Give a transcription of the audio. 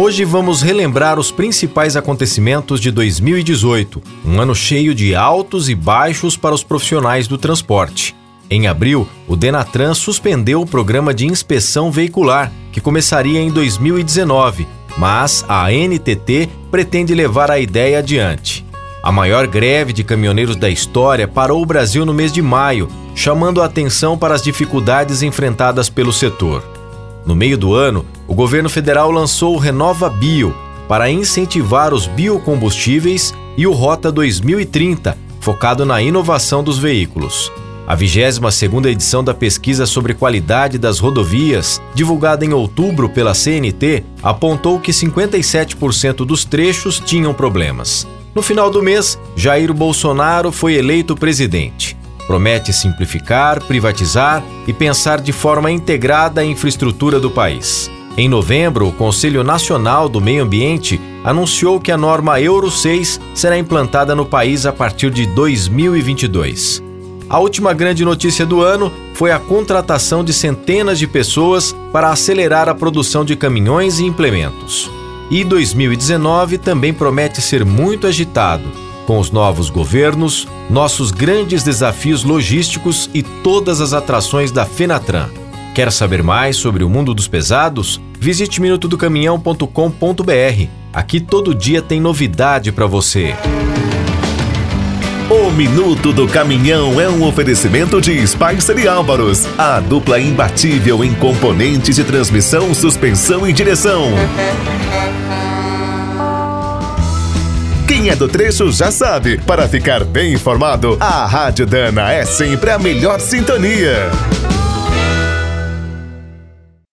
Hoje vamos relembrar os principais acontecimentos de 2018, um ano cheio de altos e baixos para os profissionais do transporte. Em abril, o Denatran suspendeu o programa de inspeção veicular, que começaria em 2019, mas a NTT pretende levar a ideia adiante. A maior greve de caminhoneiros da história parou o Brasil no mês de maio, chamando a atenção para as dificuldades enfrentadas pelo setor. No meio do ano, o governo federal lançou o Renova Bio para incentivar os biocombustíveis e o Rota 2030, focado na inovação dos veículos. A 22ª edição da pesquisa sobre qualidade das rodovias, divulgada em outubro pela CNT, apontou que 57% dos trechos tinham problemas. No final do mês, Jair Bolsonaro foi eleito presidente. Promete simplificar, privatizar e pensar de forma integrada a infraestrutura do país. Em novembro, o Conselho Nacional do Meio Ambiente anunciou que a norma Euro 6 será implantada no país a partir de 2022. A última grande notícia do ano foi a contratação de centenas de pessoas para acelerar a produção de caminhões e implementos. E 2019 também promete ser muito agitado, com os novos governos, nossos grandes desafios logísticos e todas as atrações da Fenatran. Quer saber mais sobre o mundo dos pesados? Visite minutodocaminhão.com.br. Aqui todo dia tem novidade para você. O Minuto do Caminhão é um oferecimento de Spicer e Álvaros, a dupla imbatível em componentes de transmissão, suspensão e direção. É do trecho já sabe, para ficar bem informado, a Rádio Dana é sempre a melhor sintonia.